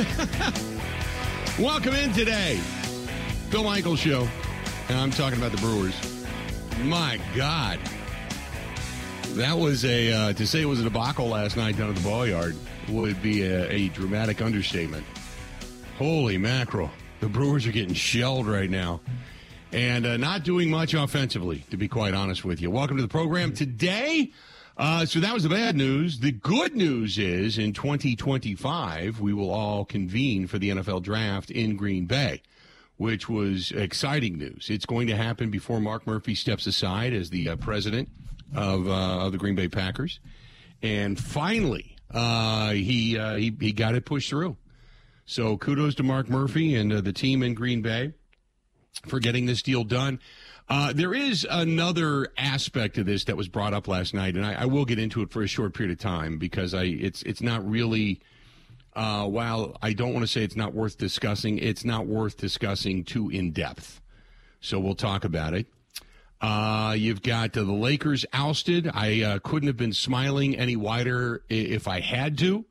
Welcome in today. Bill Michaels Show. And I'm talking about the Brewers. My God. That was a, uh, to say it was a debacle last night down at the ball yard would be a, a dramatic understatement. Holy mackerel. The Brewers are getting shelled right now and uh, not doing much offensively, to be quite honest with you. Welcome to the program today. Uh, so that was the bad news. The good news is in 2025, we will all convene for the NFL draft in Green Bay, which was exciting news. It's going to happen before Mark Murphy steps aside as the uh, president of, uh, of the Green Bay Packers. And finally, uh, he, uh, he, he got it pushed through. So kudos to Mark Murphy and uh, the team in Green Bay for getting this deal done. Uh, there is another aspect of this that was brought up last night, and I, I, will get into it for a short period of time because I it's it's not really. Uh, while I don't want to say it's not worth discussing, it's not worth discussing too in depth. So we'll talk about it. Uh, you've got uh, the Lakers ousted. I uh, couldn't have been smiling any wider if I had to.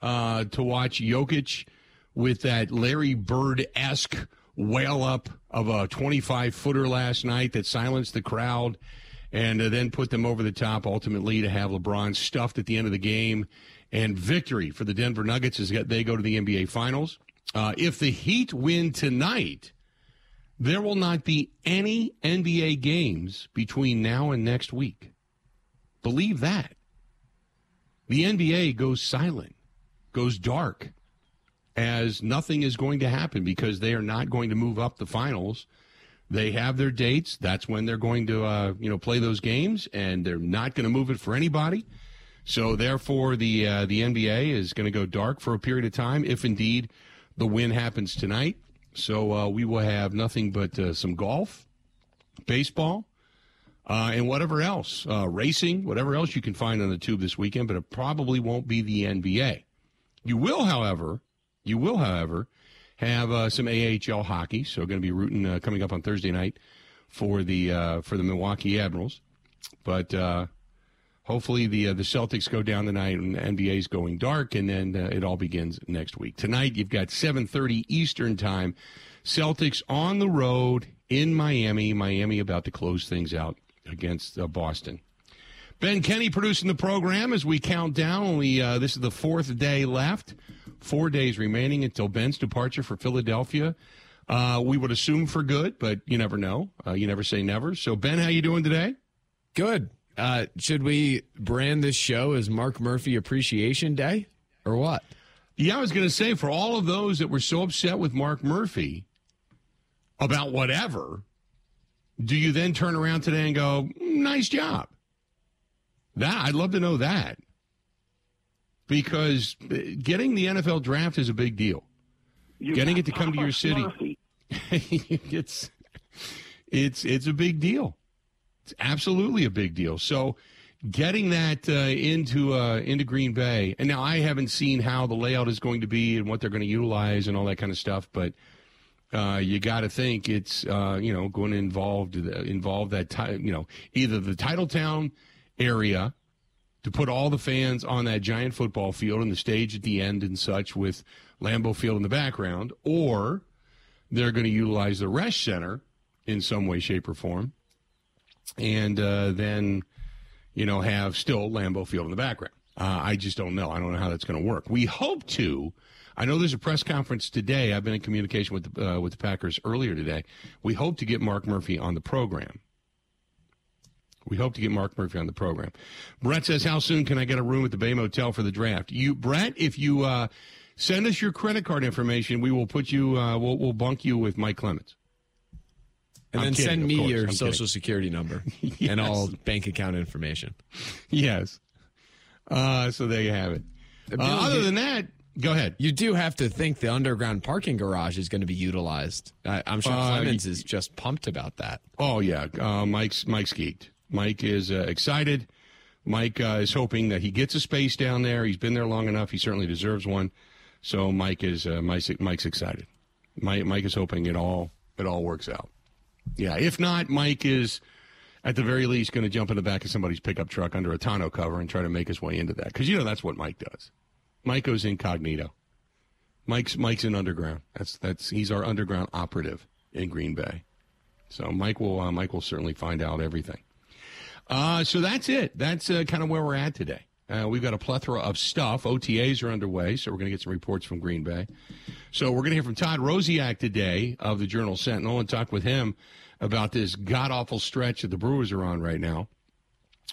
Uh, to watch Jokic with that Larry Bird esque whale up of a 25 footer last night that silenced the crowd and uh, then put them over the top ultimately to have LeBron stuffed at the end of the game and victory for the Denver Nuggets as they go to the NBA Finals. Uh, if the Heat win tonight, there will not be any NBA games between now and next week. Believe that. The NBA goes silent, goes dark as nothing is going to happen because they are not going to move up the finals. They have their dates. That's when they're going to, uh, you know, play those games, and they're not going to move it for anybody. So therefore, the uh, the NBA is going to go dark for a period of time, if indeed the win happens tonight. So uh, we will have nothing but uh, some golf, baseball, uh, and whatever else, uh, racing, whatever else you can find on the tube this weekend. But it probably won't be the NBA. You will, however, you will, however, have uh, some AHL hockey. So, going to be rooting uh, coming up on Thursday night for the uh, for the Milwaukee Admirals. But uh, hopefully, the uh, the Celtics go down tonight, and NBA is going dark, and then uh, it all begins next week. Tonight, you've got 7:30 Eastern time. Celtics on the road in Miami. Miami about to close things out against Boston. Ben Kenny producing the program as we count down. Only this is the fourth day left four days remaining until Ben's departure for Philadelphia. Uh, we would assume for good, but you never know. Uh, you never say never. So, Ben, how you doing today? Good. Uh, should we brand this show as Mark Murphy Appreciation Day or what? Yeah, I was going to say for all of those that were so upset with Mark Murphy about whatever, do you then turn around today and go, "Nice job"? That I'd love to know that because getting the NFL draft is a big deal. You getting it to come to your city, it's it's it's a big deal. It's absolutely a big deal. So getting that uh, into uh, into Green Bay, and now I haven't seen how the layout is going to be and what they're going to utilize and all that kind of stuff, but. Uh, you got to think it's uh, you know going to involve involve that t- you know either the Titletown area to put all the fans on that giant football field and the stage at the end and such with Lambeau Field in the background, or they're going to utilize the Resch Center in some way, shape, or form, and uh, then you know have still Lambeau Field in the background. Uh, I just don't know. I don't know how that's going to work. We hope to. I know there's a press conference today. I've been in communication with the, uh, with the Packers earlier today. We hope to get Mark Murphy on the program. We hope to get Mark Murphy on the program. Brett says, "How soon can I get a room at the Bay Motel for the draft?" You, Brett, if you uh, send us your credit card information, we will put you. Uh, we'll, we'll bunk you with Mike Clemens. And I'm then kidding, send me your I'm social kidding. security number yes. and all bank account information. Yes. Uh, so there you have it. Uh, other than that, go ahead. You do have to think the underground parking garage is going to be utilized. I'm sure uh, Clemens is just pumped about that. Oh yeah, uh, Mike's Mike's geeked. Mike is uh, excited. Mike uh, is hoping that he gets a space down there. He's been there long enough. He certainly deserves one. So Mike is uh, Mike's, excited. Mike, Mike is hoping it all it all works out. Yeah, if not, Mike is at the very least going to jump in the back of somebody's pickup truck under a tonneau cover and try to make his way into that because you know that's what Mike does. Mike goes incognito. Mike's Mike's in underground. That's that's he's our underground operative in Green Bay. So Mike will uh, Mike will certainly find out everything. Uh, so that's it. That's uh, kind of where we're at today. Uh, we've got a plethora of stuff. OTAs are underway, so we're going to get some reports from Green Bay. So we're going to hear from Todd Rosiak today of the Journal Sentinel and talk with him about this god awful stretch that the Brewers are on right now.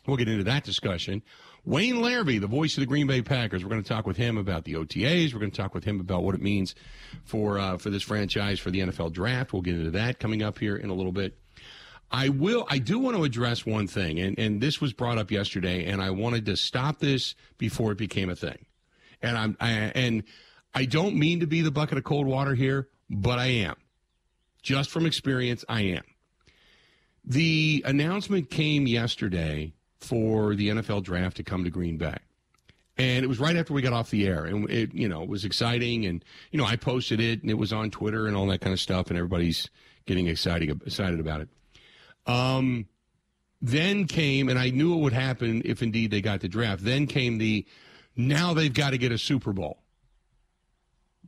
We'll get into that discussion. Wayne Larrivee, the voice of the Green Bay Packers, we're going to talk with him about the OTAs. We're going to talk with him about what it means for uh, for this franchise for the NFL draft. We'll get into that coming up here in a little bit. I will. I do want to address one thing, and, and this was brought up yesterday, and I wanted to stop this before it became a thing. And I'm I, and I don't mean to be the bucket of cold water here, but I am. Just from experience, I am. The announcement came yesterday for the NFL draft to come to Green Bay. And it was right after we got off the air, and it, you know, it was exciting. And you know, I posted it, and it was on Twitter and all that kind of stuff, and everybody's getting excited excited about it. Um, then came, and I knew it would happen if indeed they got the draft. Then came the, now they've got to get a Super Bowl.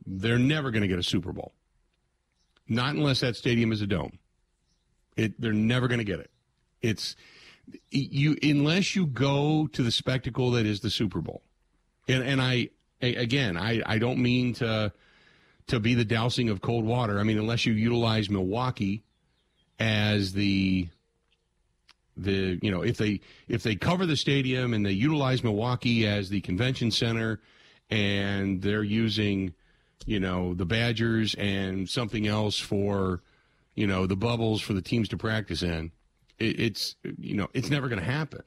They're never going to get a Super Bowl, not unless that stadium is a dome. It, they're never going to get it. It's you unless you go to the spectacle that is the Super Bowl. And and I again, I, I don't mean to to be the dousing of cold water. I mean, unless you utilize Milwaukee as the the you know if they if they cover the stadium and they utilize Milwaukee as the convention center and they're using you know the Badgers and something else for you know the bubbles for the teams to practice in it, it's you know it's never going to happen.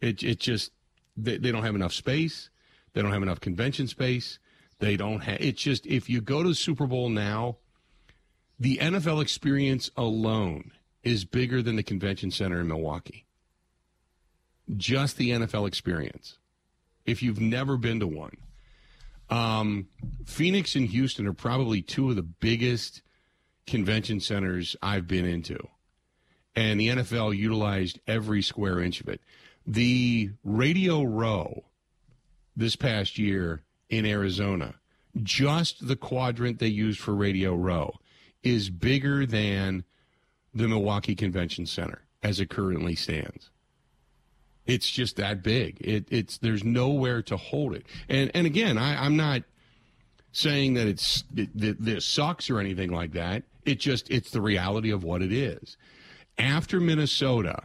It it just they, they don't have enough space. They don't have enough convention space. They don't have. It's just if you go to the Super Bowl now, the NFL experience alone is bigger than the convention center in Milwaukee. Just the NFL experience. If you've never been to one, um, Phoenix and Houston are probably two of the biggest convention centers I've been into and the NFL utilized every square inch of it. The Radio Row this past year in Arizona, just the quadrant they used for Radio Row, is bigger than the Milwaukee Convention Center as it currently stands. It's just that big. It, it's there's nowhere to hold it. And and again, I, I'm not saying that it's that this sucks or anything like that. It just it's the reality of what it is after Minnesota,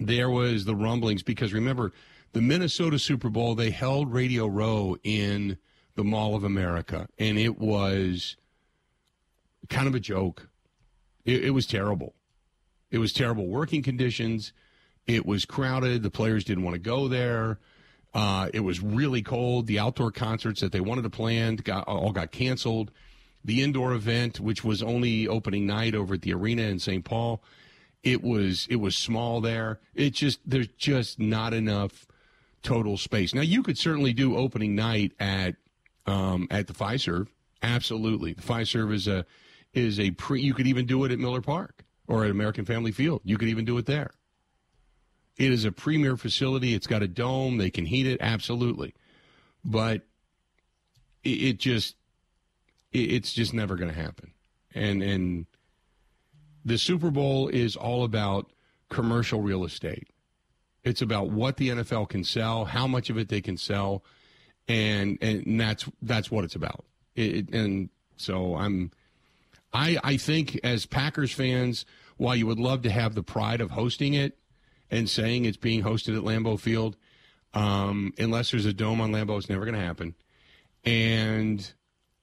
there was the rumblings because remember the Minnesota Super Bowl they held Radio Row in the Mall of America and it was kind of a joke. It, it was terrible. It was terrible working conditions. It was crowded. The players didn't want to go there. Uh, it was really cold. The outdoor concerts that they wanted to plan got, all got canceled. The indoor event, which was only opening night over at the arena in St. Paul, it was it was small there. It just there's just not enough total space. Now you could certainly do opening night at um, at the Fiserv. Absolutely, the Fiserv is a is a pre. You could even do it at Miller Park or at American Family Field. You could even do it there. It is a premier facility. It's got a dome. They can heat it. Absolutely, but it, it just it, it's just never going to happen. And and the Super Bowl is all about commercial real estate. It's about what the NFL can sell, how much of it they can sell, and and that's that's what it's about. It, and so I'm, I I think as Packers fans, while you would love to have the pride of hosting it and saying it's being hosted at Lambeau Field, um, unless there's a dome on Lambeau, it's never going to happen. And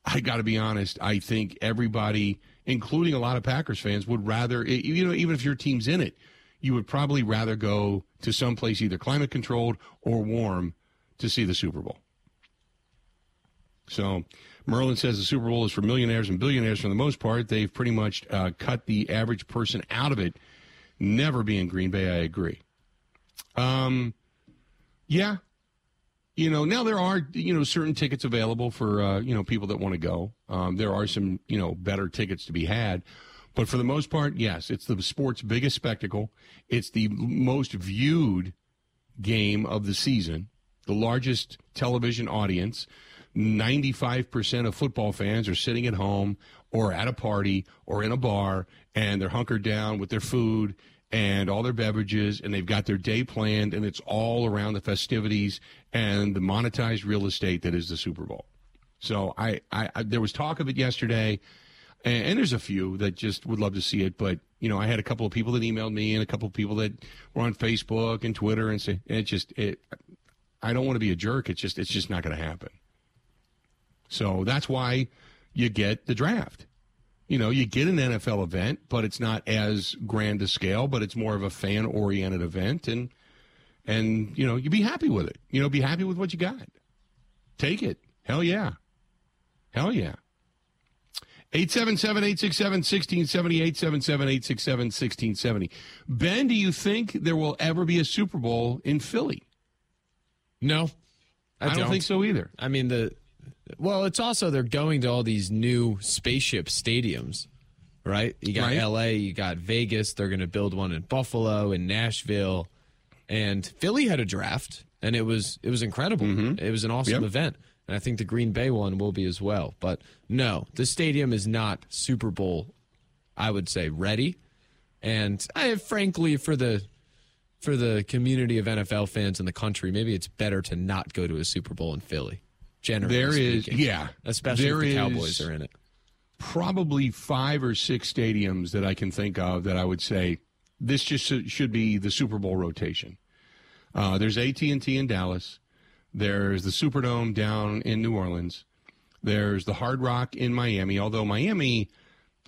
I got to be honest, I think everybody including a lot of Packers fans, would rather, you know, even if your team's in it, you would probably rather go to some place either climate controlled or warm to see the Super Bowl. So Merlin says the Super Bowl is for millionaires and billionaires for the most part. They've pretty much uh, cut the average person out of it. Never be in Green Bay, I agree. Um, yeah, you know, now there are you know certain tickets available for uh, you know people that want to go. Um, there are some you know better tickets to be had, but for the most part, yes, it's the sport's biggest spectacle. It's the most viewed game of the season, the largest television audience, 95% of football fans are sitting at home or at a party or in a bar and they're hunkered down with their food and all their beverages and they've got their day planned and it's all around the festivities and the monetized real estate that is the Super Bowl. So I, I, I there was talk of it yesterday and, and, there's a few that just would love to see it, but you know, I had a couple of people that emailed me and a couple of people that were on Facebook and Twitter and say it just it I don't want to be a jerk. It's just it's just not going to happen. So that's why you get the draft. You know, you get an NFL event, but it's not as grand a scale, but it's more of a fan oriented event and and you know, you be happy with it. You know, be happy with what you got. Take it. Hell yeah. Hell yeah. 877-867-1670, 877-867-1670. Ben, do you think there will ever be a Super Bowl in Philly? No. I, I don't, don't think so either. I mean the well, it's also they're going to all these new spaceship stadiums, right? You got right. L.A., you got Vegas. They're going to build one in Buffalo, and Nashville, and Philly had a draft, and it was it was incredible. Mm-hmm. It was an awesome yep. event, and I think the Green Bay one will be as well. But no, the stadium is not Super Bowl, I would say, ready. And I, frankly, for the for the community of NFL fans in the country, maybe it's better to not go to a Super Bowl in Philly. Generally, there speaking. is, yeah, especially there if the Cowboys are in it. Probably five or six stadiums that I can think of that I would say this just should be the Super Bowl rotation. Uh, there's AT and T in Dallas. There's the Superdome down in New Orleans. There's the Hard Rock in Miami. Although Miami,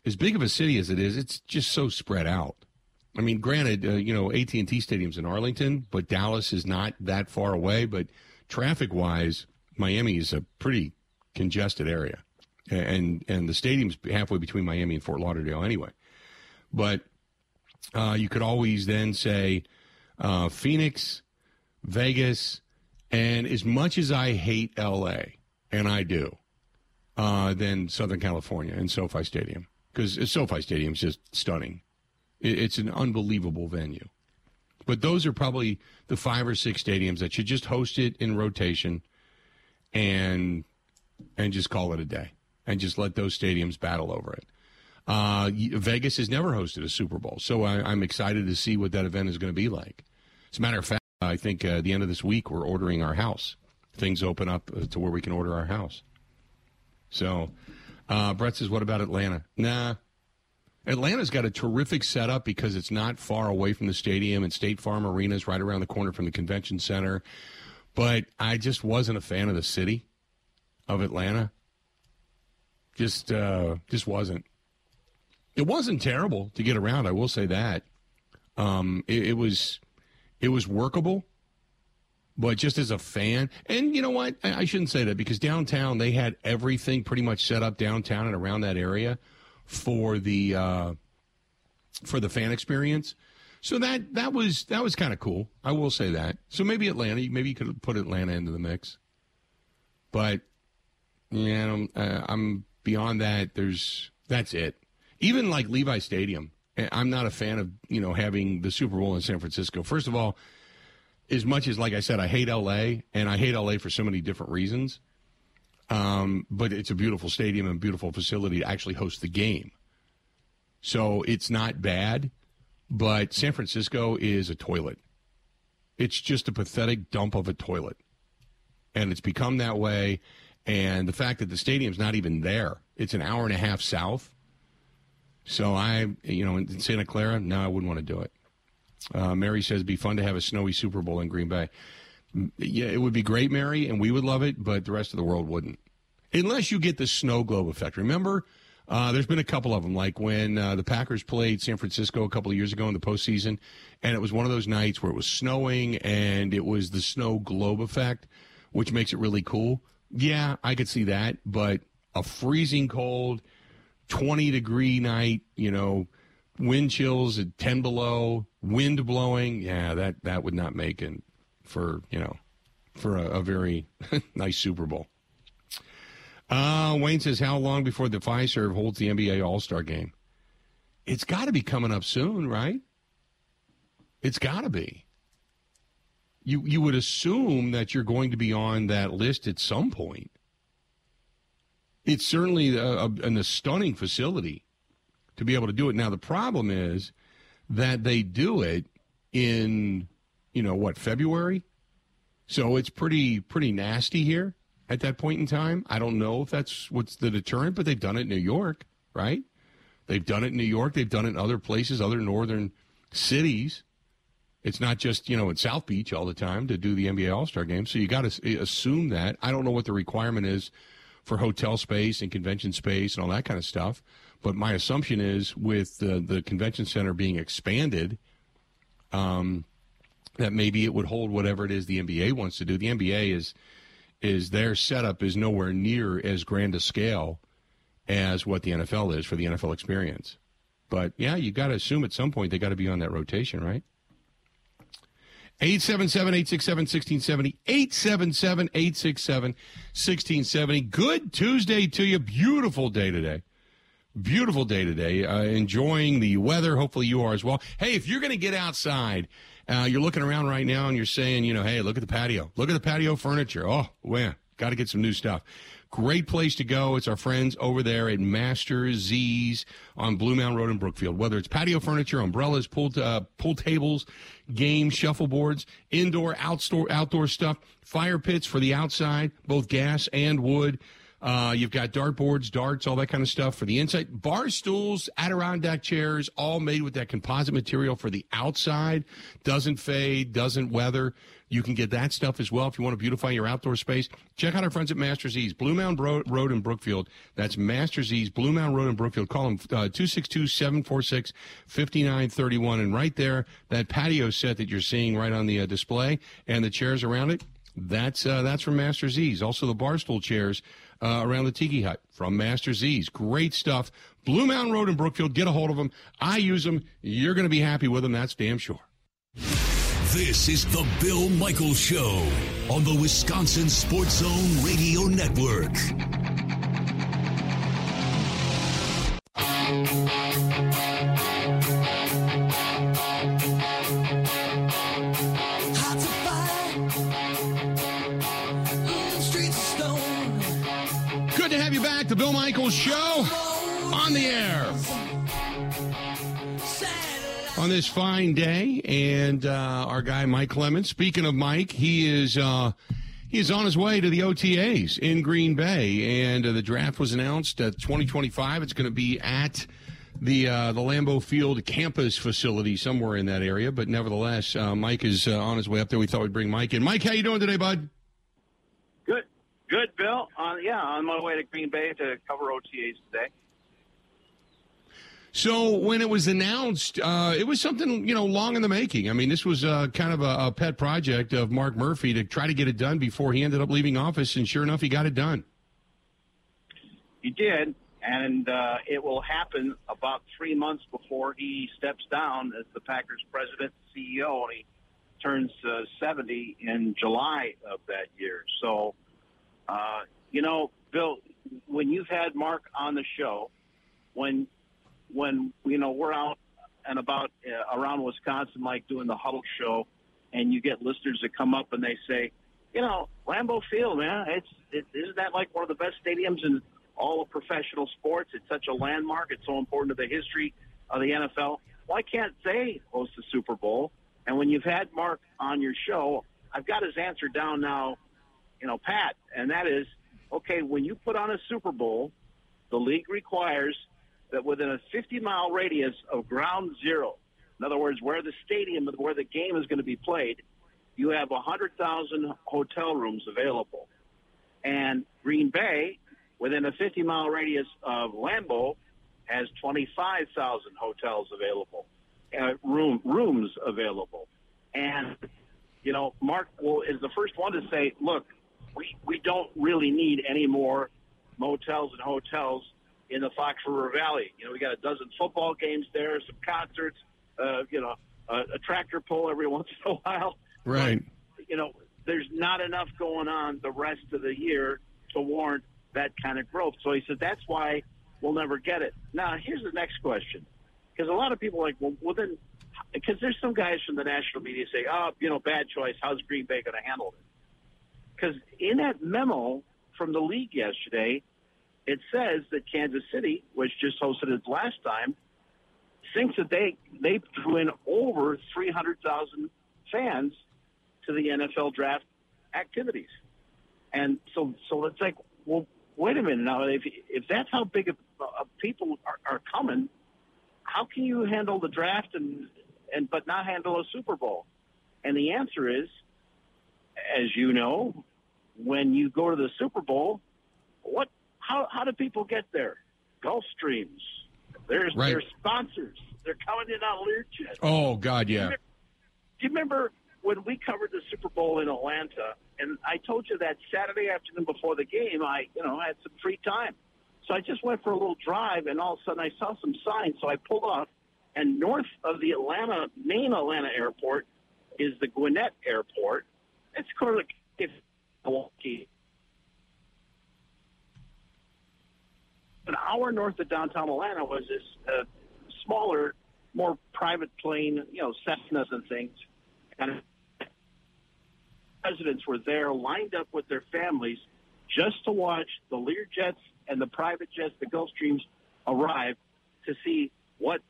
as big of a city as it is, it's just so spread out. I mean, granted, uh, you know AT and T Stadium's in Arlington, but Dallas is not that far away. But traffic wise, Miami is a pretty congested area, and and the stadium's halfway between Miami and Fort Lauderdale anyway. But uh, you could always then say uh, Phoenix, Vegas, and as much as I hate L.A. and I do, uh, then Southern California and SoFi Stadium because SoFi Stadium is just stunning. It's an unbelievable venue. But those are probably the five or six stadiums that should just host it in rotation and and just call it a day and just let those stadiums battle over it. Uh, Vegas has never hosted a Super Bowl, so I, am excited to see what that event is going to be like. As a matter of fact, I think uh, the end of this week we're ordering our house. Things open up uh, to where we can order our house. So, uh, Brett says, "What about Atlanta?" Nah, Atlanta's got a terrific setup because it's not far away from the stadium, and State Farm Arena is right around the corner from the convention center. But I just wasn't a fan of the city of Atlanta. Just, uh, just wasn't. It wasn't terrible to get around. I will say that. Um, it, it was, it was workable. But just as a fan, and you know what? I, I shouldn't say that because downtown they had everything pretty much set up downtown and around that area for the uh, for the fan experience. So that that was that was kind of cool. I will say that. So maybe Atlanta, maybe you could put Atlanta into the mix. But yeah, I'm, uh, I'm beyond that. There's that's it. Even like Levi Stadium, eh, I'm not a fan of you know having the Super Bowl in San Francisco. First of all, as much as like I said, I hate LA, and I hate LA for so many different reasons. Um, but it's a beautiful stadium and beautiful facility to actually host the game. So it's not bad. But San Francisco is a toilet. It's just a pathetic dump of a toilet. And it's become that way. And the fact that the stadium's not even there, it's an hour and a half south. So I, you know, in Santa Clara, no, I wouldn't want to do it. Uh, Mary says be fun to have a snowy Super Bowl in Green Bay. Yeah, it would be great, Mary, and we would love it, but the rest of the world wouldn't. Unless you get the snow globe effect. Remember uh, there's been a couple of them, like when uh, the Packers played San Francisco a couple of years ago in the postseason, and it was one of those nights where it was snowing and it was the snow globe effect, which makes it really cool. Yeah, I could see that, but a freezing cold, 20 degree night, you know, wind chills at 10 below, wind blowing, yeah, that, that would not make it for, you know, for a, a very nice Super Bowl. Uh, Wayne says, how long before the Fiserv holds the NBA All Star game? It's got to be coming up soon, right? It's got to be. You you would assume that you're going to be on that list at some point. it's certainly a, a, a stunning facility to be able to do it. Now the problem is that they do it in you know what February, so it's pretty pretty nasty here at that point in time. I don't know if that's what's the deterrent, but they've done it in New York, right? They've done it in New York. They've done it in other places, other northern cities. It's not just you know in South Beach all the time to do the NBA All Star game. So you got to assume that. I don't know what the requirement is for hotel space and convention space and all that kind of stuff. But my assumption is with the, the convention center being expanded, um, that maybe it would hold whatever it is the NBA wants to do. The NBA is is their setup is nowhere near as grand a scale as what the NFL is for the NFL experience. But yeah, you got to assume at some point they got to be on that rotation, right? 877 867 1670. 877 867 1670. Good Tuesday to you. Beautiful day today. Beautiful day today. Uh, enjoying the weather. Hopefully you are as well. Hey, if you're going to get outside, uh, you're looking around right now and you're saying, you know, hey, look at the patio. Look at the patio furniture. Oh, man, got to get some new stuff. Great place to go. It's our friends over there at Master Z's on Blue Mound Road in Brookfield. Whether it's patio furniture, umbrellas, pool, uh, pool tables, games, shuffleboards, indoor, outdoor, outdoor stuff, fire pits for the outside, both gas and wood. Uh, you've got dartboards, darts, all that kind of stuff for the inside. Bar stools, Adirondack chairs, all made with that composite material for the outside. Doesn't fade, doesn't weather. You can get that stuff as well if you want to beautify your outdoor space. Check out our friends at Master Z's, Blue Mound Road in Brookfield. That's Master Z's, Blue Mound Road in Brookfield. Call them 262 746 5931. And right there, that patio set that you're seeing right on the uh, display and the chairs around it, that's uh, that's from Masters Z's. Also, the barstool chairs uh, around the Tiki Hut from Master Z's. Great stuff. Blue Mound Road in Brookfield. Get a hold of them. I use them. You're going to be happy with them. That's damn sure. This is the Bill Michaels Show on the Wisconsin Sports Zone Radio Network. Bill Michaels Show on the air on this fine day. And uh, our guy, Mike Clemens. Speaking of Mike, he is. Uh, he is on his way to the OTAs in Green Bay, and uh, the draft was announced at 2025. It's going to be at the uh, the Lambeau Field campus facility somewhere in that area. But nevertheless, uh, Mike is uh, on his way up there. We thought we'd bring Mike in. Mike, how you doing today, bud? Good. Bill. Uh, yeah, on my way to Green Bay to cover OTAs today. So when it was announced, uh, it was something you know long in the making. I mean, this was uh, kind of a, a, pet project of Mark Murphy to try to get it done before he ended up leaving office, and sure enough, he got it done. He did, and uh, it will happen about three months before he steps down as the Packers president and CEO, and he turns uh, 70 in July of that year. So uh, you know, Bill, when you've had Mark on the show, when when you know we're out and about uh, around Wisconsin, like doing the Huddle Show, and you get listeners that come up and they say, you know, Lambeau Field, man, it's it, isn't that like one of the best stadiums in all of professional sports? It's such a landmark. It's so important to the history of the NFL. Why can't they host the Super Bowl? And when you've had Mark on your show, I've got his answer down now you know, Pat, and that is okay. When you put on a Super Bowl, the league requires that within a 50 mile radius of ground zero, in other words, where the stadium, where the game is going to be played, you have 100,000 hotel rooms available. And Green Bay, within a 50 mile radius of Lambeau, has 25,000 hotels available, uh, room rooms available. And you know, Mark will, is the first one to say, look, we, we don't really need any more motels and hotels in the Fox River Valley. You know, we got a dozen football games there, some concerts, uh, you know, a, a tractor pull every once in a while. Right. But, you know, there's not enough going on the rest of the year to warrant that kind of growth. So he said that's why we'll never get it. Now, here's the next question. Because a lot of people are like, well, well then, because there's some guys from the national media say, oh, you know, bad choice. How's Green Bay going to handle it? Because in that memo from the league yesterday, it says that Kansas City, which just hosted it last time, thinks that they they drew in over 300,000 fans to the NFL draft activities. And so so it's like, well, wait a minute now. If if that's how big of, of people are, are coming, how can you handle the draft and and but not handle a Super Bowl? And the answer is, as you know, when you go to the Super Bowl, what how how do people get there? Gulfstreams. There's Right. there's sponsors. They're coming in on Learjet. Oh God, yeah. Do you remember when we covered the Super Bowl in Atlanta? And I told you that Saturday afternoon before the game, I you know had some free time, so I just went for a little drive, and all of a sudden I saw some signs. So I pulled off, and north of the Atlanta main Atlanta airport is the Gwinnett Airport. It's like if Milwaukee. An hour north of downtown Atlanta was this uh, smaller, more private plane, you know, Cessnas and things. And residents were there lined up with their families just to watch the Lear jets and the private jets, the Gulfstreams, arrive to see what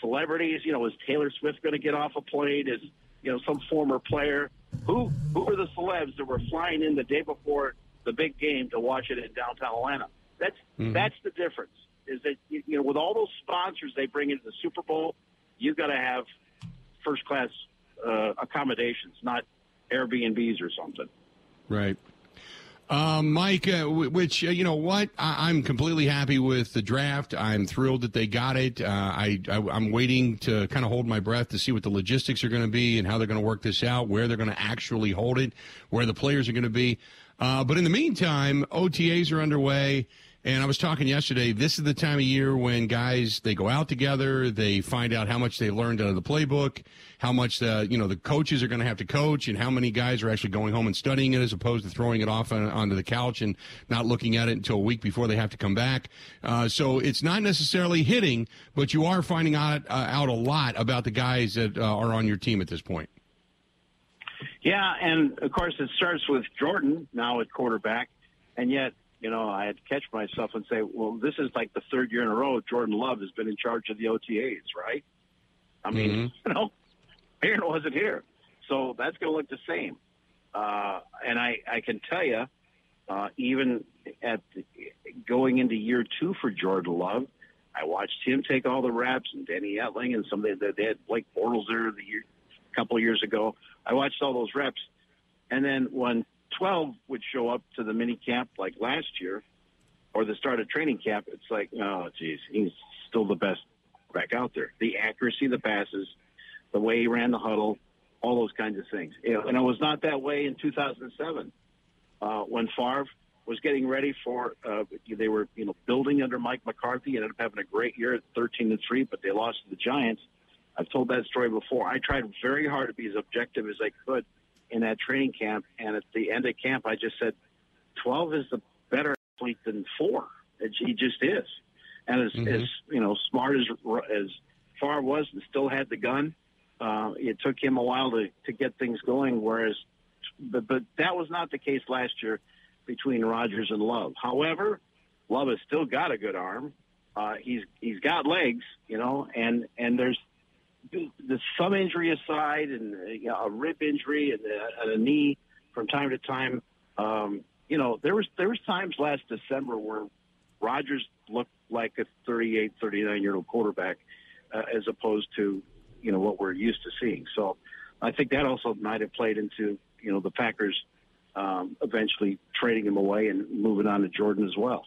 celebrities, you know, is Taylor Swift going to get off a plane? Is, you know, some former player? Who, who are the celebs that were flying in the day before the big game to watch it in downtown Atlanta? That's, that's the difference is that, you you know, with all those sponsors they bring into the Super Bowl, you've got to have first class uh, accommodations, not Airbnbs or something. Right. Um, Mike, uh, which uh, you know what, I- I'm completely happy with the draft. I'm thrilled that they got it. Uh, I, I I'm waiting to kind of hold my breath to see what the logistics are going to be and how they're going to work this out, where they're going to actually hold it, where the players are going to be. Uh, but in the meantime, OTAs are underway. And I was talking yesterday. This is the time of year when guys they go out together. They find out how much they learned out of the playbook, how much the you know the coaches are going to have to coach, and how many guys are actually going home and studying it as opposed to throwing it off on, onto the couch and not looking at it until a week before they have to come back. Uh, so it's not necessarily hitting, but you are finding out uh, out a lot about the guys that uh, are on your team at this point. Yeah, and of course it starts with Jordan now at quarterback, and yet you know I had to catch myself and say, well, this is like the third year in a row Jordan Love has been in charge of the OTAs, right? I mean, you know, Aaron wasn't here, so that's going to look the same. Uh, and I, I can tell you, uh, even at the, going into year two for Jordan Love, I watched him take all the reps and Danny Etling and somebody that they had Blake Bortles there the year, a couple of years ago. I watched all those reps, and then when 12 would show up to the mini camp like last year, or the start of training camp, it's like, oh, geez, he's still the best back out there. The accuracy of the passes, the way he ran the huddle, all those kinds of things. And it was not that way in 2007 uh, when Favre was getting ready for. Uh, they were, you know, building under Mike McCarthy. Ended up having a great year at 13 and three, but they lost to the Giants. I've told that story before. I tried very hard to be as objective as I could in that training camp, and at the end of camp, I just said, 12 is the better athlete than four. It, he just is, and as, as you know, smart as as Favre was, and still had the gun. Uh, it took him a while to, to get things going, whereas, but, but that was not the case last year between Rodgers and Love. However, Love has still got a good arm. Uh, he's he's got legs, you know, and and there's the some injury aside, and uh, you know, a rib injury and a, and a knee from time to time. Um, you know, there was there was times last December where Rodgers looked like a 38, 39 year old quarterback, uh, as opposed to you know what we're used to seeing. So I think that also might have played into you know the Packers um, eventually trading him away and moving on to Jordan as well.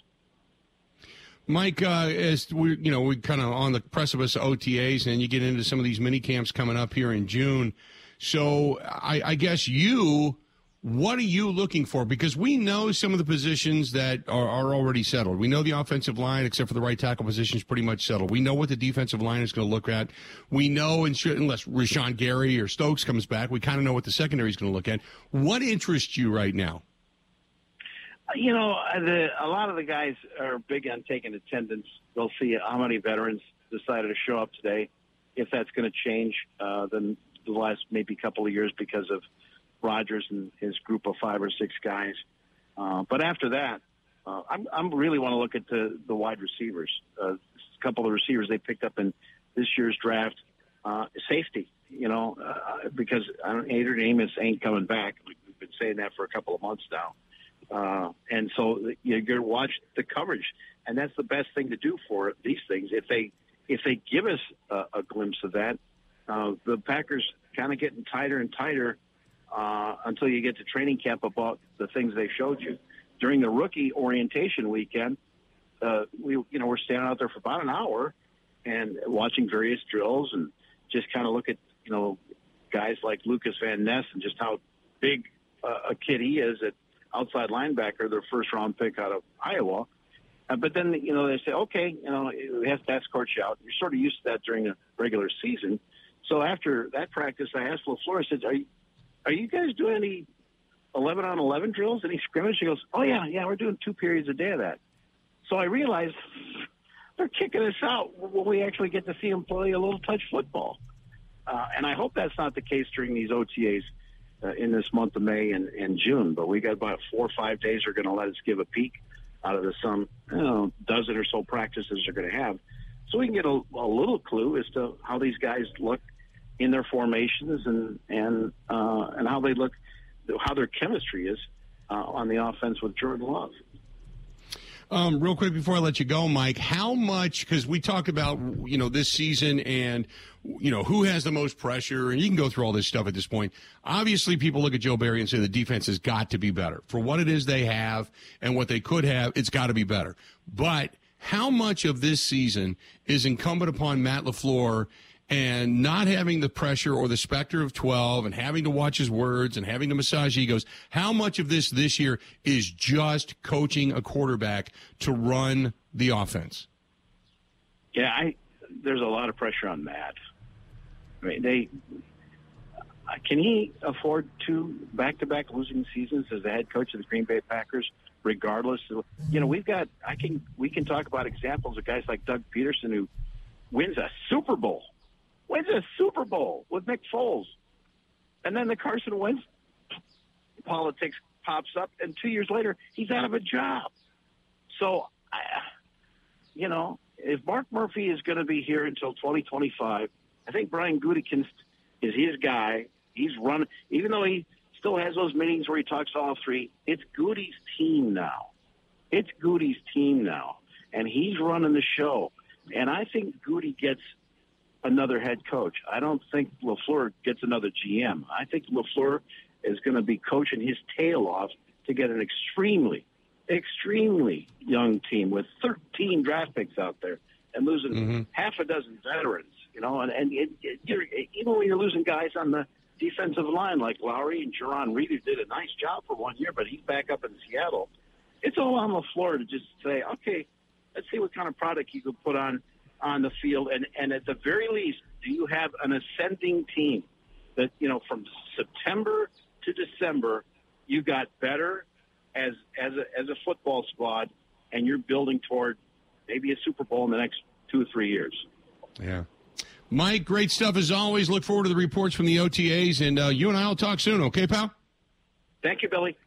Mike, uh, as we you know we're kind of on the precipice of OTAs, and you get into some of these mini camps coming up here in June. So I, I guess you, what are you looking for? Because we know some of the positions that are, are already settled. We know the offensive line, except for the right tackle position, is pretty much settled. We know what the defensive line is going to look at. We know, unless Rashan Gary or Stokes comes back, we kind of know what the secondary is going to look at. What interests you right now? You know, the, a lot of the guys are big on taking attendance. They'll see how many veterans decided to show up today. If that's going to change, uh, then the last maybe couple of years because of Rodgers and his group of five or six guys. Uh, but after that, uh, I'm I'm really want to look at the the wide receivers. Uh, a couple of receivers they picked up in this year's draft. Uh, safety, you know, uh, because don't, Adrian Amos ain't coming back. We've been saying that for a couple of months now. Uh, and so you're going to watch the coverage, and that's the best thing to do for these things. If they if they give us a, a glimpse of that, uh, the Packers kind of getting tighter and tighter uh, until you get to training camp about the things they showed you during the rookie orientation weekend. Uh, we you know we're standing out there for about an hour and watching various drills and just kind of look at you know guys like Lucas Van Ness and just how big uh, a kid he is at outside linebacker, their first round pick out of Iowa. Uh, but then, you know, they say, okay, you know, we have to escort you out. You're sort of used to that during a regular season. So after that practice, I asked LaFleur, I said, are you, are you guys doing any 11 on 11 drills, any scrimmage? He goes, oh, yeah, yeah, we're doing two periods a day of that. So I realized they're kicking us out when we actually get to see them play a little touch football. Uh, and I hope that's not the case during these OTAs uh, in this month of May and, and June. But we got about four or five days are going to let us give a peek out of the some you know, dozen or so practices they're going to have, so we can get a, a little clue as to how these guys look in their formations and and uh, and how they look, how their chemistry is uh, on the offense with Jordan Love. Um, real quick before I let you go, Mike, how much? Because we talk about you know this season and you know who has the most pressure, and you can go through all this stuff at this point. Obviously, people look at Joe Barry and say the defense has got to be better for what it is they have and what they could have. It's got to be better. But how much of this season is incumbent upon Matt LaFleur and not having the pressure or the specter of 12 and having to watch his words and having to massage egos, how much of this this year is just coaching a quarterback to run the offense? Yeah, I there's a lot of pressure on Matt. I mean, they uh, can he afford two back-to-back losing seasons as the head coach of the Green Bay Packers? Regardless, of, you know, we've got I can we can talk about examples of guys like Doug Pederson who wins a Super Bowl wins a Super Bowl with Nick Foles. And then the Carson Wentz politics pops up, and two years later, he's out of a job. So, I, you know, if Mark Murphy is going to be here until 2025, I think Brian Gutekunst is his guy. He's running, even though he still has those meetings where he talks to all three. It's Goody's team now. It's Goody's team now, and he's running the show. And I think Goody gets another head coach. I don't think LaFleur gets another GM. I think LaFleur is going to be coaching his tail off to get an extremely, extremely young team with 13 draft picks out there and losing mm-hmm. half a dozen veterans. You know, and, and it, it, you're, even when you're losing guys on the defensive line like Lowry and Jarran Reed, who did a nice job for one year, but he's back up in Seattle. It's all on LaFleur to just say, okay, let's see what kind of product you could put on on the field, and and at the very least, do you have an ascending team that you know from September to December you got better as as a, as a football squad, and you're building toward maybe a Super Bowl in the next two or three years. Yeah. Mike, great stuff as always. Look forward to the reports from the OTAs, and uh, you and I will talk soon, okay, pal? Thank you, Billy.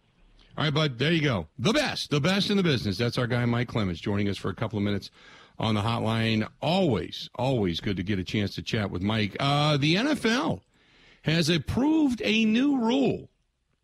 All right, bud. There you go. The best, the best in the business. That's our guy, Mike Clemens, joining us for a couple of minutes on the hotline. Always, always good to get a chance to chat with Mike. Uh, the NFL has approved a new rule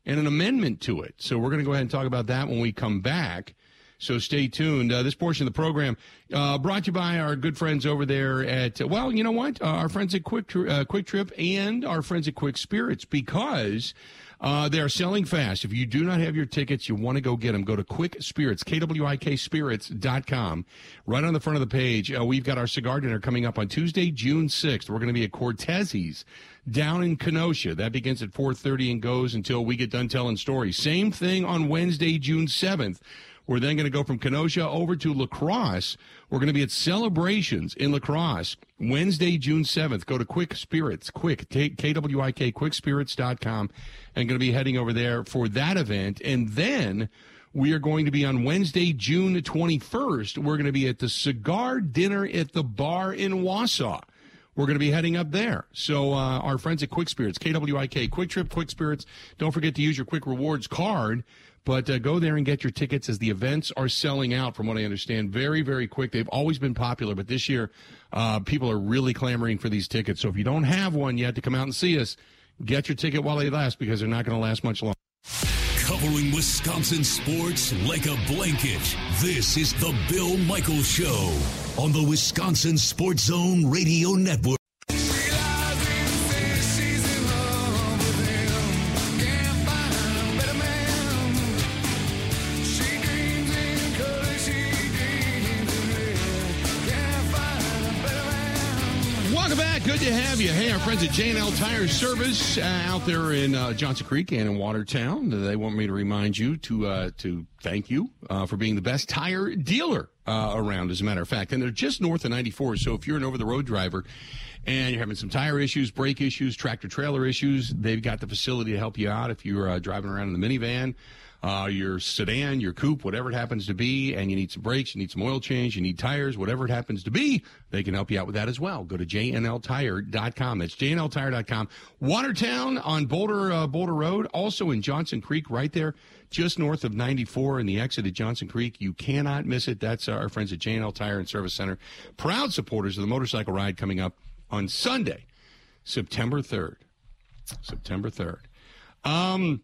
and an amendment to it. So we're going to go ahead and talk about that when we come back. So stay tuned. Uh, this portion of the program uh, brought to you by our good friends over there at well, you know what, uh, our friends at Quick uh, Kwik Trip and our friends at Kwik Spirits because uh, they are selling fast. If you do not have your tickets, you want to go get them. Go to Kwik Spirits, K-W-I-K Spirits.com. Right on the front of the page, uh, we've got our cigar dinner coming up on Tuesday, June 6th. We're going to be at Cortez's down in Kenosha. That begins at 4.30 and goes until we get done telling stories. Same thing on Wednesday, June 7th. We're then going to go from Kenosha over to La Crosse. We're going to be at Celebrations in La Crosse Wednesday, June 7th. Go to Kwik Spirits, Quick, K-W-I-K, kwikspirits.com, and going to be heading over there for that event. And then we are going to be on Wednesday, June 21st. We're going to be at the Cigar Dinner at the Bar in Wausau we're going to be heading up there. So uh, our friends at Kwik Spirits, KWIK, Quick Trip, Kwik Spirits. Don't forget to use your Kwik Rewards card But uh, go there and get your tickets as the events are selling out, from what I understand, very, very quick. They've always been popular, but this year uh, people are really clamoring for these tickets. So if you don't have one yet to come out and see us, get your ticket while they last because they're not going to last much longer. Covering Wisconsin sports like a blanket. This is the Bill Michaels Show on the Wisconsin Sports Zone Radio Network. Good to have you. Hey, our friends at J&L Tire Service uh, out there in uh, Johnson Creek and in Watertown. They want me to remind you to uh, to thank you uh, for being the best tire dealer uh, around, as a matter of fact. And they're just north of 94. So if you're an over-the-road driver and you're having some tire issues, brake issues, tractor trailer issues, they've got the facility to help you out. If you're uh, driving around in the minivan, uh, your sedan, your coupe, whatever it happens to be, and you need some brakes, you need some oil change, you need tires, whatever it happens to be, they can help you out with that as well. Go to jnltire.com. That's jnltire.com. Watertown on Boulder uh, Boulder Road, also in Johnson Creek, right there, just north of 94 in the exit at Johnson Creek. You cannot miss it. That's our friends at JNL Tire and Service Center, proud supporters of the motorcycle ride coming up on Sunday, September 3rd. September 3rd. Um,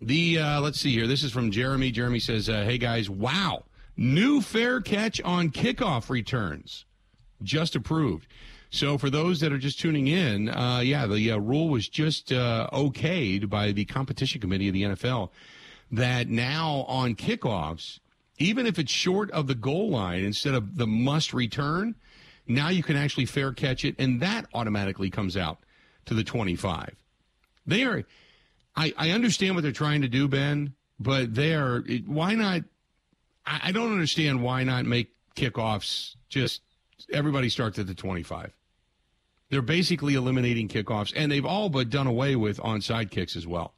the uh, let's see here. This is from Jeremy. Jeremy says, uh, "Hey guys, wow, new fair catch on kickoff returns, just approved." So for those that are just tuning in, uh, yeah, the uh, rule was just uh, okayed by the competition committee of the NFL that now on kickoffs, even if it's short of the goal line instead of the must return, now you can actually fair catch it, and that automatically comes out to the 25. They are I, I understand what they're trying to do, Ben, but they are. It, why not? I, I don't understand why not make kickoffs just everybody starts at the 25. They're basically eliminating kickoffs, and they've all but done away with onside kicks as well.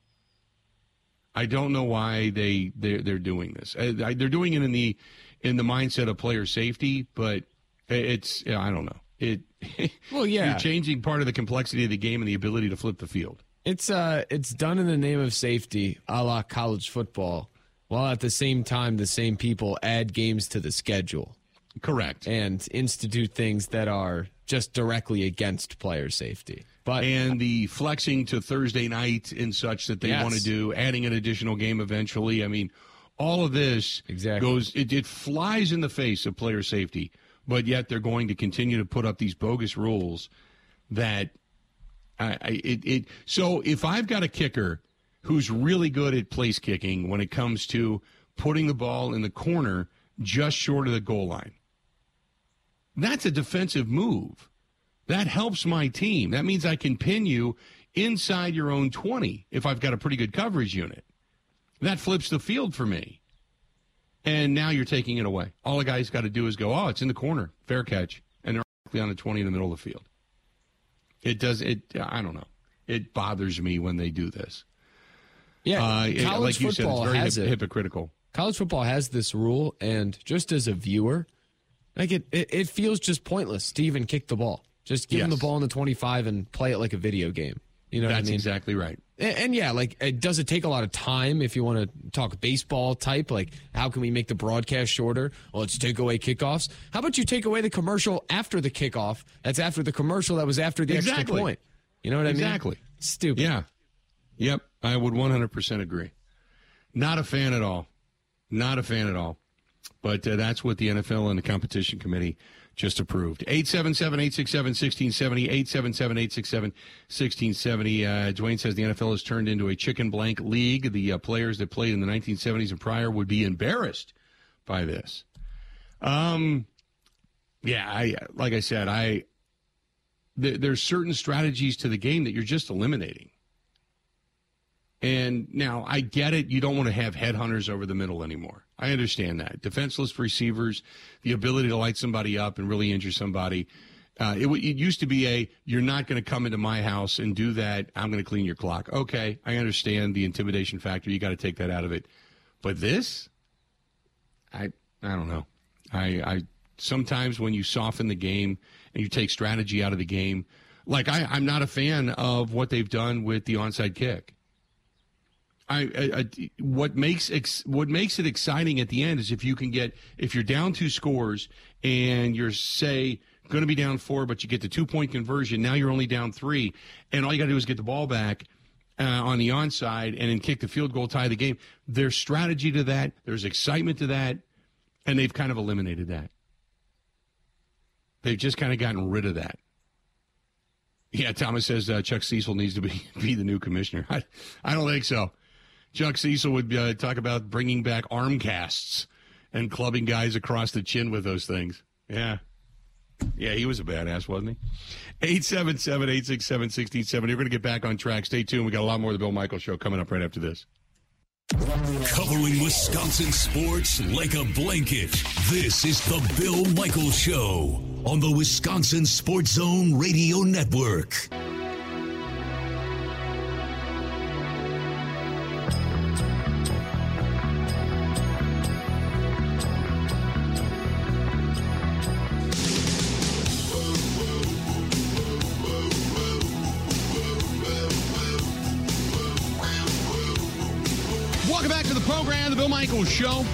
I don't know why they they're, they're doing this. Uh, they're doing it in the in the mindset of player safety, but it's I don't know. It well, yeah, you're changing part of the complexity of the game and the ability to flip the field. It's uh, it's done in the name of safety, a la college football, while at the same time the same people add games to the schedule. Correct. And institute things that are just directly against player safety. But and the flexing to Thursday night and such that they Yes. want to do, adding an additional game eventually. I mean, all of this Exactly. goes it, it flies in the face of player safety, but yet they're going to continue to put up these bogus rules that I, I it, it so if I've got a kicker who's really good at place kicking when it comes to putting the ball in the corner just short of the goal line. That's a defensive move. That helps my team. That means I can pin you inside your own 20 if I've got a pretty good coverage unit. That flips the field for me. And now you're taking it away. All a guy's got to do is go, oh, it's in the corner, fair catch, and they're on the 20 in the middle of the field. It does, it, I don't know. It bothers me when they do this. yeah, Uh, it- college like you said, it's football very has hip- it. hypocritical. college football has this rule, and just as a viewer, like it, it, it feels just pointless to even kick the ball. Just give them Yes. the ball in the 25 and play it like a video game. You know what That's I mean? exactly right. And, and yeah, like, it, does it take a lot of time if you want to talk baseball type? Like, how can we make the broadcast shorter? Well, let's take away kickoffs. How about you take away the commercial after the kickoff? That's after the commercial that was after the extra point. You know what I mean? Exactly. Stupid. Yeah. Yep. I would 100% agree. Not a fan at all. Not a fan at all. But uh, that's what the NFL and the competition committee just approved. 877 867 1670. 877 867 1670. Uh, Dwayne says the NFL has turned into a chicken blank league. The uh, players that played in the 1970s and prior would be embarrassed by this. Um, yeah, I like I said, I there, there's certain strategies to the game that you're just eliminating. And now I get it. You don't want to have headhunters over the middle anymore. I understand that. Defenseless receivers, the ability to light somebody up and really injure somebody. Uh, it, it used to be a, you're not going to come into my house and do that. I'm going to clean your clock. Okay. I understand the intimidation factor. You got to take that out of it. But this, I, I don't know. I, I, sometimes when you soften the game and you take strategy out of the game, like I, I'm not a fan of what they've done with the onside kick. I, I, I, what makes ex, what makes it exciting at the end is if you can get if you're down two scores and you're say going to be down four, but you get the two point conversion. Now you're only down three, and all you got to do is get the ball back uh, on the onside and then kick the field goal, tie the game. There's strategy to that. There's excitement to that, and they've kind of eliminated that. They've just kind of gotten rid of that. Yeah, Thomas says uh, Chuck Cecil needs to be be the new commissioner. I, I don't think so. Chuck Cecil would uh, talk about bringing back arm casts and clubbing guys across the chin with those things. Yeah. Yeah, he was a badass, wasn't he? 877 867 1670. We're going to get back on track. Stay tuned. We got a lot more of the Bill Michaels show coming up right after this. Covering Wisconsin sports like a blanket. This is the Bill Michaels Show on the Wisconsin Sports Zone Radio Network. The Bill Michaels Show,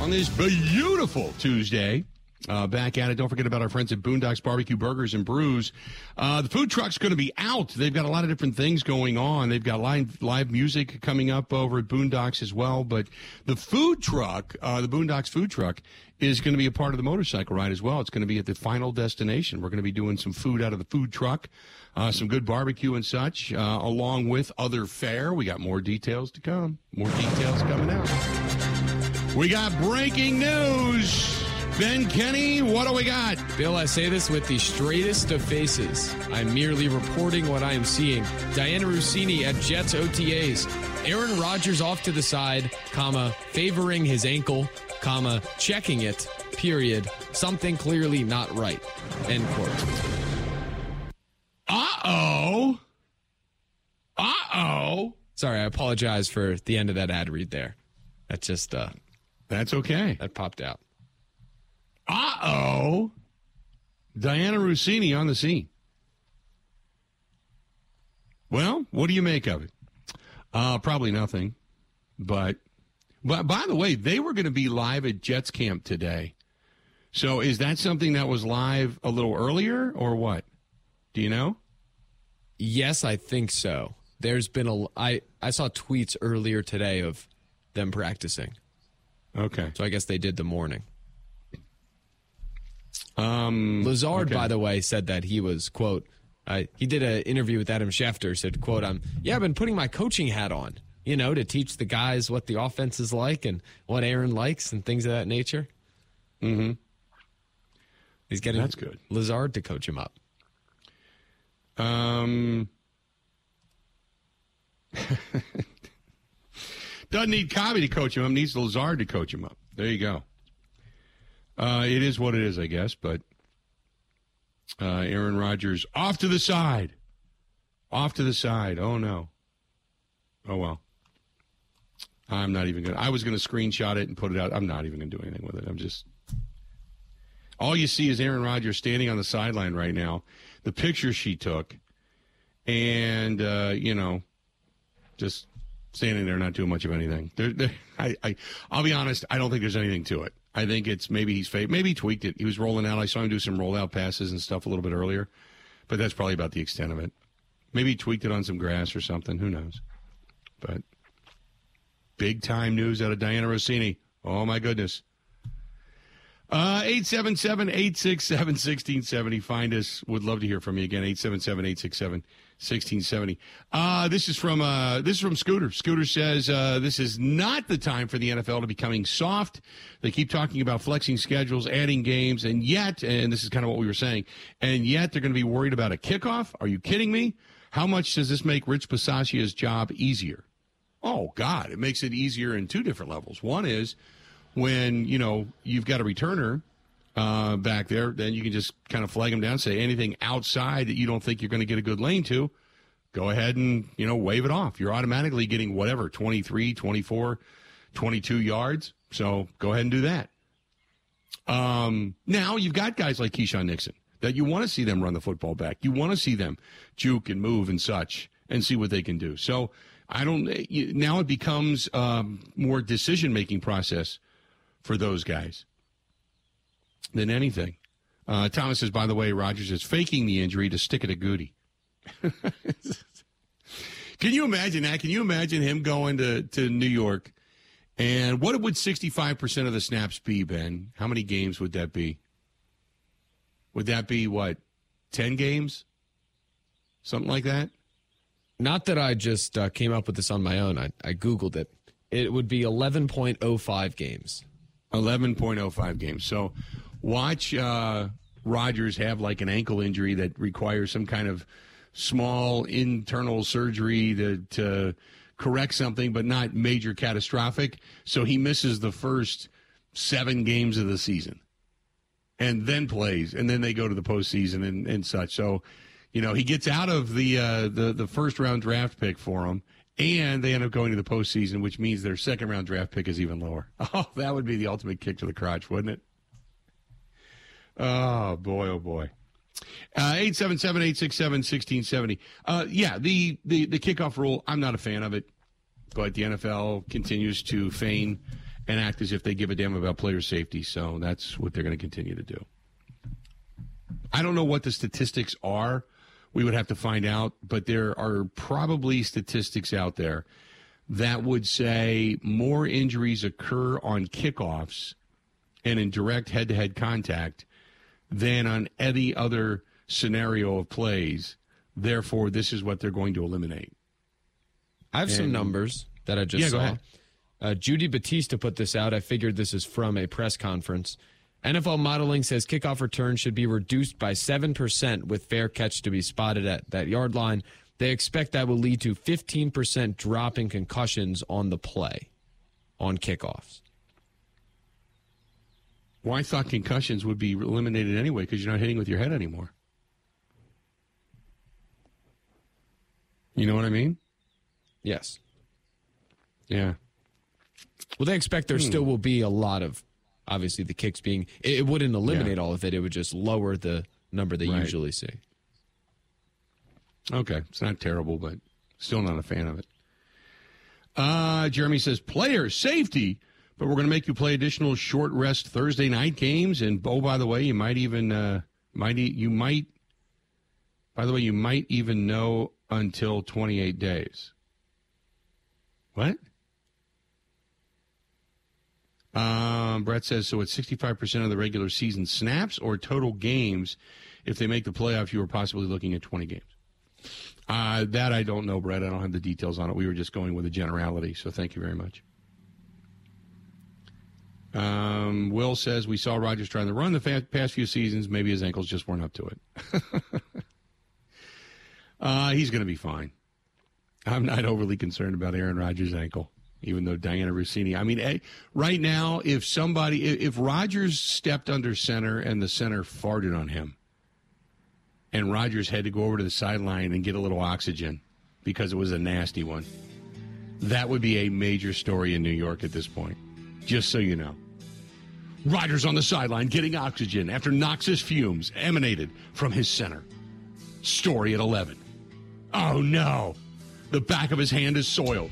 on this beautiful Tuesday. Uh, back at it. Don't forget about our friends at Boondocks Barbecue Burgers and Brews. Uh, the food truck's going to be out. They've got a lot of different things going on. They've got live live music coming up over at Boondocks as well. But the food truck, uh, the Boondocks food truck, is going to be a part of the motorcycle ride as well. It's going to be at the final destination. We're going to be doing some food out of the food truck, uh, some good barbecue and such, uh, along with other fare. We got more details to come. More details coming out. We got breaking news. Ben Kenny, what do we got? Bill, I say this with the straightest of faces. I'm merely reporting what I am seeing. Dianna Russini at Jets OTAs. Aaron Rodgers off to the side, comma, favoring his ankle, comma, checking it, period. Something clearly not right. End quote. Uh oh. Uh oh. Sorry, I apologize for the end of that ad read there. That's just uh That's okay. that popped out. Uh oh. Dianna Russini on the scene. Well, what do you make of it? Uh, probably nothing. But, but by the way, they were going to be live at Jets camp today. So is that something that was live a little earlier or what? Do you know? Yes, I think so. There's been a I I saw tweets earlier today of them practicing. Okay. So I guess they did the morning. Um, Lazard, okay. by the way, said that he was quote. Uh, he did an interview with Adam Schefter. Said quote, "I'm yeah, I've been putting my coaching hat on, you know, to teach the guys what the offense is like and what Aaron likes and things of that nature." Mm-hmm. He's getting That's good. Lazard to coach him up. Um, doesn't need Cobby to coach him up. Needs Lazard to coach him up. There you go. Uh, it is what it is, I guess. But uh, Aaron Rodgers off to the side, off to the side. Oh no. Oh well. I'm not even gonna. I was gonna screenshot it and put it out. I'm not even gonna do anything with it. I'm just. All you see is Aaron Rodgers standing on the sideline right now. The picture she took, and uh, you know, just standing there, not doing much of anything. There, I, I, I'll be honest. I don't think there's anything to it. I think it's maybe he's fake. Maybe he tweaked it. He was rolling out. I saw him do some rollout passes and stuff a little bit earlier, but that's probably about the extent of it. Maybe he tweaked it on some grass or something. Who knows? But big time news out of Dianna Russini. Oh my goodness. Uh, 877 867 1670. Find us. Would love to hear from you again. 877 867 1670. Uh, this is from uh, this is from Scooter. Scooter says uh, this is not the time for the NFL to be coming soft. They keep talking about flexing schedules, adding games, and yet, and this is kind of what we were saying, and yet they're going to be worried about a kickoff. Are you kidding me? How much does this make Rich Bisaccia's job easier? Oh God, it makes it easier in two different levels. One is when you know you've got a returner uh, back there, then you can just kind of flag them down, say anything outside that you don't think you're going to get a good lane to, go ahead and you know wave it off. You're automatically getting whatever 23, 24, 22 yards. So go ahead and do that. Um, now you've got guys like Keisean Nixon that you want to see them run the football back. You want to see them juke and move and such and see what they can do. So I don't now it becomes um, more decision making process for those guys than anything. Uh, Thomas says, by the way, Rodgers is faking the injury to stick it at Gutey. Can you imagine that? Can you imagine him going to, to New York? And what would 65% of the snaps be, Ben? How many games would that be? Would that be what? 10 games? Something like that? Not that I just uh, came up with this on my own. I, I Googled it. It would be 11.05 games. 11.05 games. So watch uh, Rodgers have like an ankle injury that requires some kind of small internal surgery to, to correct something, but not major catastrophic. So he misses the first seven games of the season and then plays, and then they go to the postseason and, and such. So, you know, he gets out of the, uh, the, the first round draft pick for him. And they end up going to the postseason, which means their second round draft pick is even lower. Oh, that would be the ultimate kick to the crotch, wouldn't it? Oh boy, oh boy. Uh, eight seven seven eight six seven sixteen seventy. Uh, yeah, the, the the kickoff rule. I'm not a fan of it, but the NFL continues to feign and act as if they give a damn about player safety. So that's what they're going to continue to do. I don't know what the statistics are. We would have to find out, but there are probably statistics out there that would say more injuries occur on kickoffs and in direct head-to-head contact than on any other scenario of plays. Therefore, this is what they're going to eliminate. I have and, some numbers that I just yeah, saw. Uh, Judy Battista put this out. I figured this is from a press conference. NFL modeling says kickoff return should be reduced by 7% with fair catch to be spotted at that yard line. They expect that will lead to 15% drop in concussions on the play on kickoffs. Well, I thought concussions would be eliminated anyway because you're not hitting with your head anymore. You know what I mean? Yes. Yeah. Well, they expect there hmm. still will be a lot of, obviously, the kicks being. It wouldn't eliminate yeah. all of it. It would just lower the number they right. usually see. Okay, it's not terrible, but still not a fan of it. Uh, Jeremy says player safety but we're going to make you play additional short rest Thursday night games. And oh, by the way, you might even uh, might you might. By the way, you might even know until 28 days. What? Um, Brett says so. It's 65% of the regular season snaps or total games. If they make the playoffs, you are possibly looking at 20 games. Uh, that I don't know, Brett. I don't have the details on it. We were just going with a generality. So thank you very much. Um, Will says we saw Rodgers trying to run the past few seasons. Maybe his ankles just weren't up to it. uh, he's going to be fine. I'm not overly concerned about Aaron Rodgers' ankle, even though Dianna Russini. I mean, hey, right now, if somebody, if, if Rodgers stepped under center and the center farted on him, and Rodgers had to go over to the sideline and get a little oxygen because it was a nasty one, that would be a major story in New York at this point. Just so you know. Rodgers on the sideline getting oxygen after noxious fumes emanated from his center. Story at 11. Oh no! The back of his hand is soiled.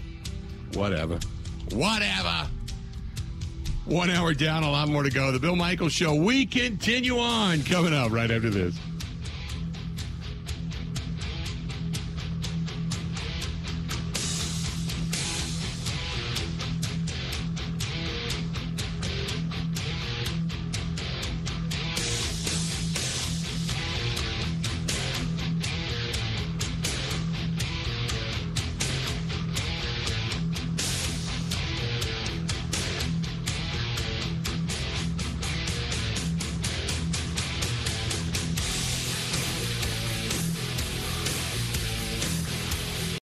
Whatever. Whatever. One hour down, a lot more to go. The Bill Michaels Show. We continue on coming up right after this.